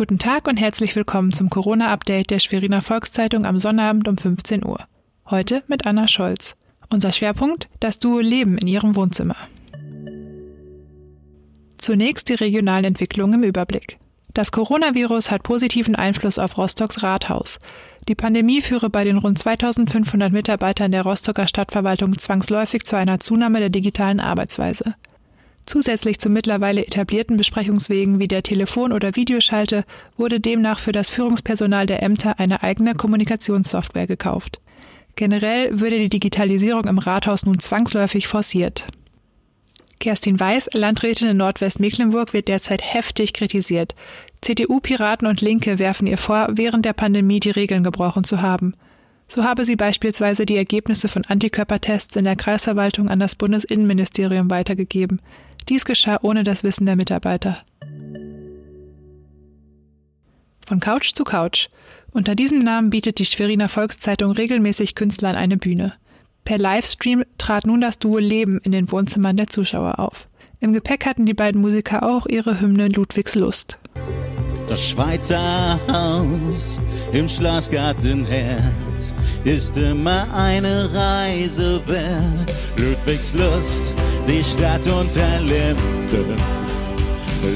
Guten Tag und herzlich willkommen zum Corona-Update der Schweriner Volkszeitung am Sonnabend um 15 Uhr. Heute mit Anna Scholz. Unser Schwerpunkt: das Duo Leben in ihrem Wohnzimmer. Zunächst die regionalen Entwicklungen im Überblick. Das Coronavirus hat positiven Einfluss auf Rostocks Rathaus. Die Pandemie führe bei den rund 2500 Mitarbeitern der Rostocker Stadtverwaltung zwangsläufig zu einer Zunahme der digitalen Arbeitsweise. Zusätzlich zu mittlerweile etablierten Besprechungswegen wie der Telefon- oder Videoschalte wurde demnach für das Führungspersonal der Ämter eine eigene Kommunikationssoftware gekauft. Generell würde die Digitalisierung im Rathaus nun zwangsläufig forciert. Kerstin Weiß, Landrätin in Nordwestmecklenburg, wird derzeit heftig kritisiert. CDU, Piraten und Linke werfen ihr vor, während der Pandemie die Regeln gebrochen zu haben. So habe sie beispielsweise die Ergebnisse von Antikörpertests in der Kreisverwaltung an das Bundesinnenministerium weitergegeben. Dies geschah ohne das Wissen der Mitarbeiter. Von Couch zu Couch. Unter diesem Namen bietet die Schweriner Volkszeitung regelmäßig Künstlern eine Bühne. Per Livestream trat nun das Duo Leben in den Wohnzimmern der Zuschauer auf. Im Gepäck hatten die beiden Musiker auch ihre Hymne Ludwigs Lust. Das Schweizer Haus im Schlossgartenherz ist immer eine Reise wert. Ludwigs Lust, die Stadt unter Linden.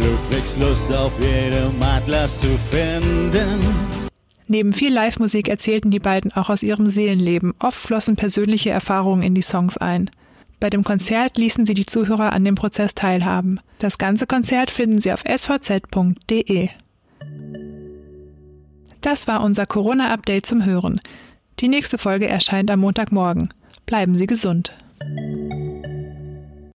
Ludwigs Lust auf jedem Atlas zu finden. Neben viel Live-Musik erzählten die beiden auch aus ihrem Seelenleben. Oft flossen persönliche Erfahrungen in die Songs ein. Bei dem Konzert ließen sie die Zuhörer an dem Prozess teilhaben. Das ganze Konzert finden Sie auf svz.de. Das war unser Corona-Update zum Hören. Die nächste Folge erscheint am Montagmorgen. Bleiben Sie gesund. Música